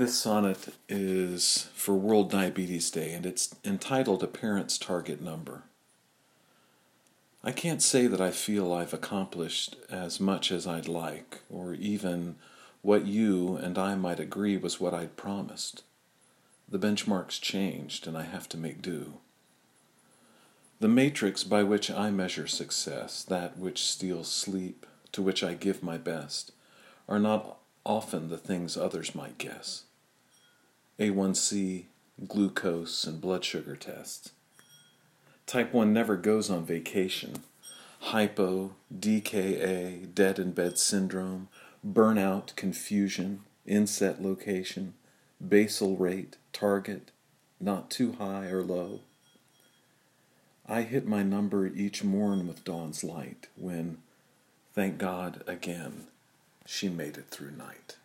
This sonnet is for World Diabetes Day and it's entitled A Parent's Target Number. I can't say that I feel I've accomplished as much as I'd like, or even what you and I might agree was what I'd promised. The benchmark's changed and I have to make do. The matrix by which I measure success, that which steals sleep, to which I give my best, are not often the things others might guess. A1C, glucose, and blood sugar tests. Type 1 never goes on vacation. Hypo, DKA, dead in bed syndrome, burnout, confusion, inset location, basal rate, target, not too high or low. I hit my number each morn with dawn's light when, thank God again, she made it through night.